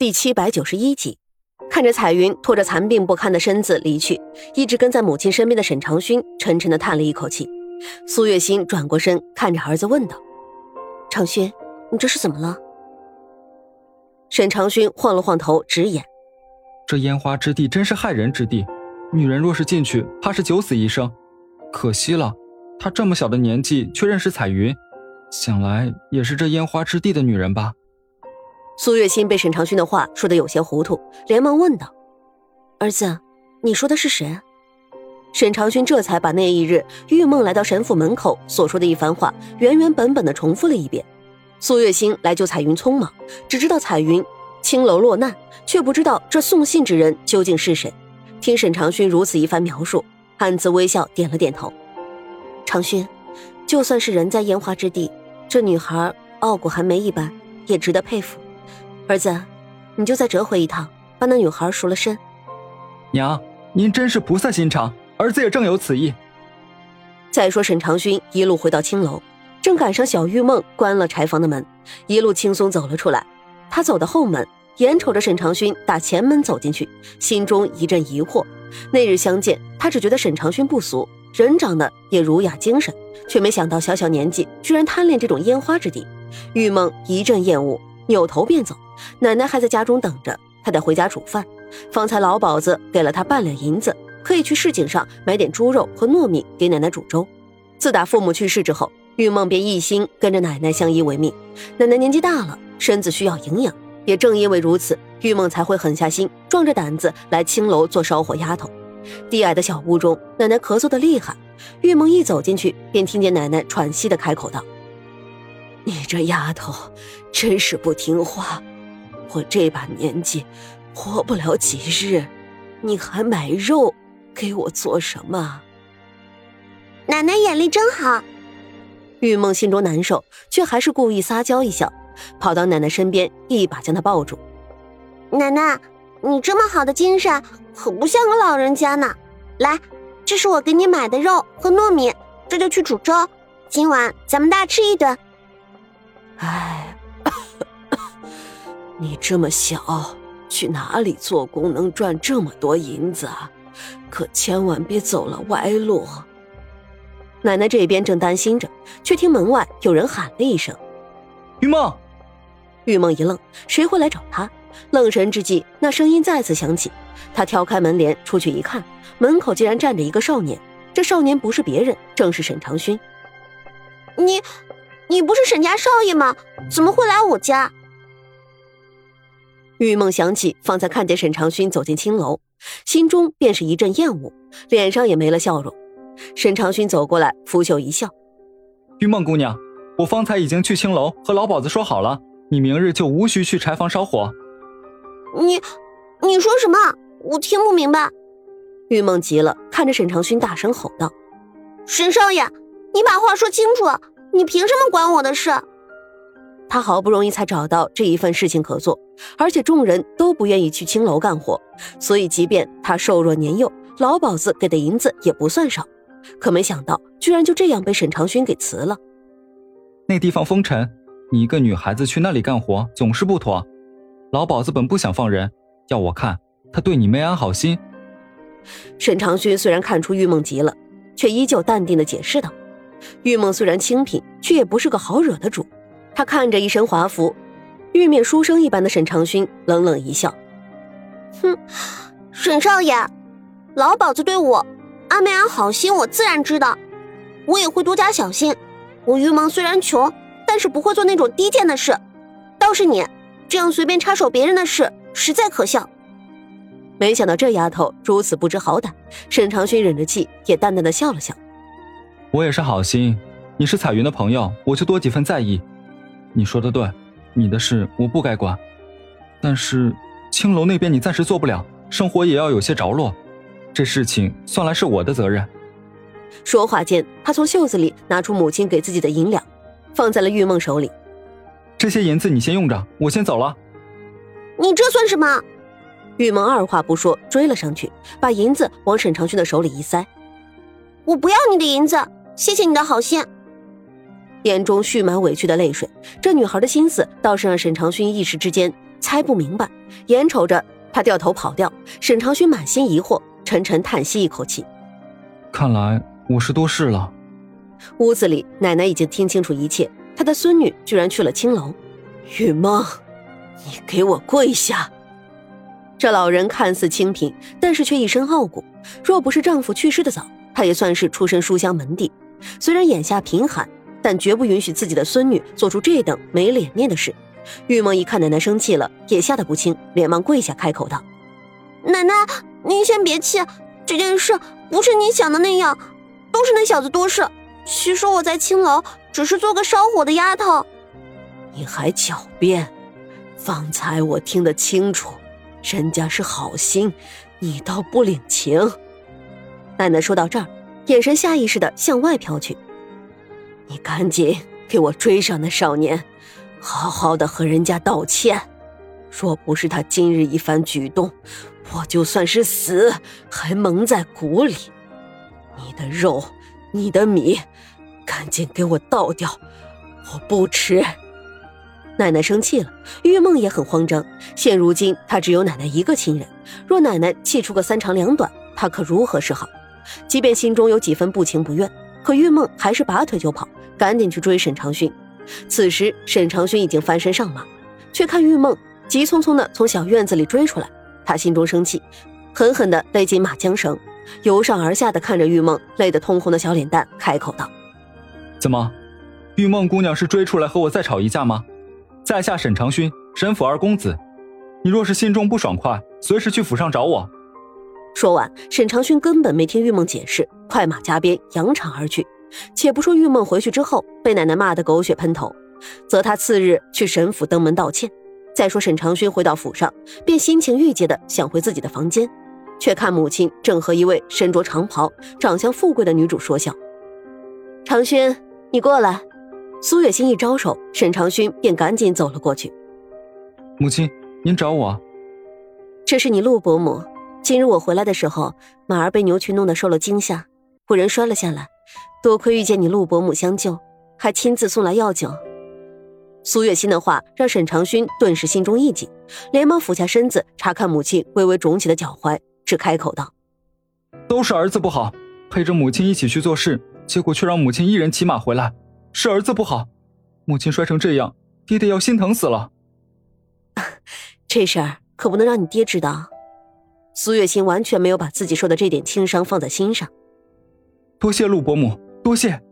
第七百九十一集，看着彩云拖着残病不堪的身子离去，一直跟在母亲身边的沈长勋沉沉的叹了一口气。苏月心转过身，看着儿子问道：“长勋，你这是怎么了？”沈长勋晃了晃头，直言：“这烟花之地真是害人之地，女人若是进去，怕是九死一生。可惜了，她这么小的年纪却认识彩云，想来也是这烟花之地的女人吧。”苏月心被沈长勋的话说的有些糊涂，连忙问道：“儿子，你说的是谁？”沈长勋这才把那一日玉梦来到沈府门口所说的一番话原原本本的重复了一遍。苏月心来救彩云匆忙，只知道彩云青楼落难，却不知道这送信之人究竟是谁。听沈长勋如此一番描述，暗自微笑，点了点头。长勋，就算是人在烟花之地，这女孩傲骨还没一般，也值得佩服。儿子，你就再折回一趟，把那女孩赎了身。娘，您真是菩萨心肠，儿子也正有此意。再说沈长勋一路回到青楼，正赶上小玉梦关了柴房的门，一路轻松走了出来。他走到后门，眼瞅着沈长勋打前门走进去，心中一阵疑惑。那日相见，他只觉得沈长勋不俗，人长得也儒雅精神，却没想到小小年纪居然贪恋这种烟花之地。玉梦一阵厌恶，扭头便走。奶奶还在家中等着，他得回家煮饭。方才老鸨子给了他半两银子，可以去市井上买点猪肉和糯米给奶奶煮粥。自打父母去世之后，玉梦便一心跟着奶奶相依为命。奶奶年纪大了，身子需要营养，也正因为如此，玉梦才会狠下心，壮着胆子来青楼做烧火丫头。低矮的小屋中，奶奶咳嗽的厉害。玉梦一走进去，便听见奶奶喘息的开口道：“你这丫头，真是不听话。”我这把年纪，活不了几日，你还买肉给我做什么？奶奶眼力真好。玉梦心中难受，却还是故意撒娇一笑，跑到奶奶身边，一把将她抱住。奶奶，你这么好的精神，可不像个老人家呢。来，这是我给你买的肉和糯米，这就去煮粥。今晚咱们大吃一顿。哎。你这么小，去哪里做工能赚这么多银子啊？可千万别走了歪路。奶奶这边正担心着，却听门外有人喊了一声：“玉梦。”玉梦一愣，谁会来找她？愣神之际，那声音再次响起。她挑开门帘出去一看，门口竟然站着一个少年。这少年不是别人，正是沈长勋。你，你不是沈家少爷吗？怎么会来我家？玉梦想起方才看见沈长勋走进青楼，心中便是一阵厌恶，脸上也没了笑容。沈长勋走过来，拂袖一笑：“玉梦姑娘，我方才已经去青楼和老鸨子说好了，你明日就无需去柴房烧火。”“你，你说什么？我听不明白。”玉梦急了，看着沈长勋大声吼道：“沈少爷，你把话说清楚！你凭什么管我的事？”他好不容易才找到这一份事情可做，而且众人都不愿意去青楼干活，所以即便他瘦弱年幼，老鸨子给的银子也不算少。可没想到，居然就这样被沈长勋给辞了。那地方风尘，你一个女孩子去那里干活总是不妥。老鸨子本不想放人，要我看，他对你没安好心。沈长勋虽然看出玉梦急了，却依旧淡定的解释道：“玉梦虽然清贫，却也不是个好惹的主。”他看着一身华服、玉面书生一般的沈长勋，冷冷一笑：“哼，沈少爷，老鸨子对我安没安好心，我自然知道，我也会多加小心。我玉梦虽然穷，但是不会做那种低贱的事。倒是你这样随便插手别人的事，实在可笑。”没想到这丫头如此不知好歹，沈长勋忍着气也淡淡的笑了笑：“我也是好心，你是彩云的朋友，我就多几分在意。”你说的对，你的事我不该管，但是青楼那边你暂时做不了，生活也要有些着落，这事情算来是我的责任。说话间，他从袖子里拿出母亲给自己的银两，放在了玉梦手里。这些银子你先用着，我先走了。你这算什么？玉梦二话不说追了上去，把银子往沈长勋的手里一塞。我不要你的银子，谢谢你的好心。眼中蓄满委屈的泪水，这女孩的心思倒是让沈长勋一时之间猜不明白，眼瞅着她掉头跑掉，沈长勋满心疑惑，沉沉叹息一口气。看来我是多事了。屋子里，奶奶已经听清楚一切，她的孙女居然去了青楼。雨梦，你给我跪下！这老人看似清贫，但是却一身傲骨。若不是丈夫去世的早，她也算是出身书香门第。虽然眼下贫寒，但绝不允许自己的孙女做出这等没脸面的事。玉梦一看奶奶生气了，也吓得不轻，连忙跪下开口道：“奶奶，您先别气，这件事不是你想的那样，都是那小子多事。其实我在青楼只是做个烧火的丫头。”你还狡辩！方才我听得清楚，人家是好心，你倒不领情。奶奶说到这儿，眼神下意识的向外飘去。你赶紧给我追上那少年，好好的和人家道歉。若不是他今日一番举动，我就算是死，还蒙在鼓里。你的肉，你的米，赶紧给我倒掉，我不吃。奶奶生气了，玉梦也很慌张。现如今她只有奶奶一个亲人，若奶奶气出个三长两短，她可如何是好？即便心中有几分不情不愿，可玉梦还是拔腿就跑，赶紧去追沈长勋。此时沈长勋已经翻身上马，却看玉梦急匆匆的从小院子里追出来，他心中生气，狠狠的勒紧马缰绳，由上而下的看着玉梦累得通红的小脸蛋，开口道：“怎么，玉梦姑娘是追出来和我再吵一架吗？”在下沈长勋，沈府二公子。你若是心中不爽快，随时去府上找我。说完，沈长勋根本没听玉梦解释，快马加鞭，扬长而去。且不说玉梦回去之后被奶奶骂得狗血喷头，则他次日去沈府登门道歉。再说沈长勋回到府上，便心情郁结的想回自己的房间，却看母亲正和一位身着长袍、长相富贵的女主说笑。长勋，你过来。苏月心一招手，沈长勋便赶紧走了过去。母亲，您找我？这是你陆伯母。今日我回来的时候，马儿被牛群弄得受了惊吓，忽然摔了下来。多亏遇见你陆伯母相救，还亲自送来药酒。苏月心的话让沈长勋顿时心中一紧，连忙俯下身子查看母亲微微肿起的脚踝，只开口道：“都是儿子不好，陪着母亲一起去做事，结果却让母亲一人骑马回来。”是儿子不好，母亲摔成这样，爹爹要心疼死了。这事儿可不能让你爹知道。苏月心完全没有把自己受的这点轻伤放在心上。多谢陆伯母，多谢。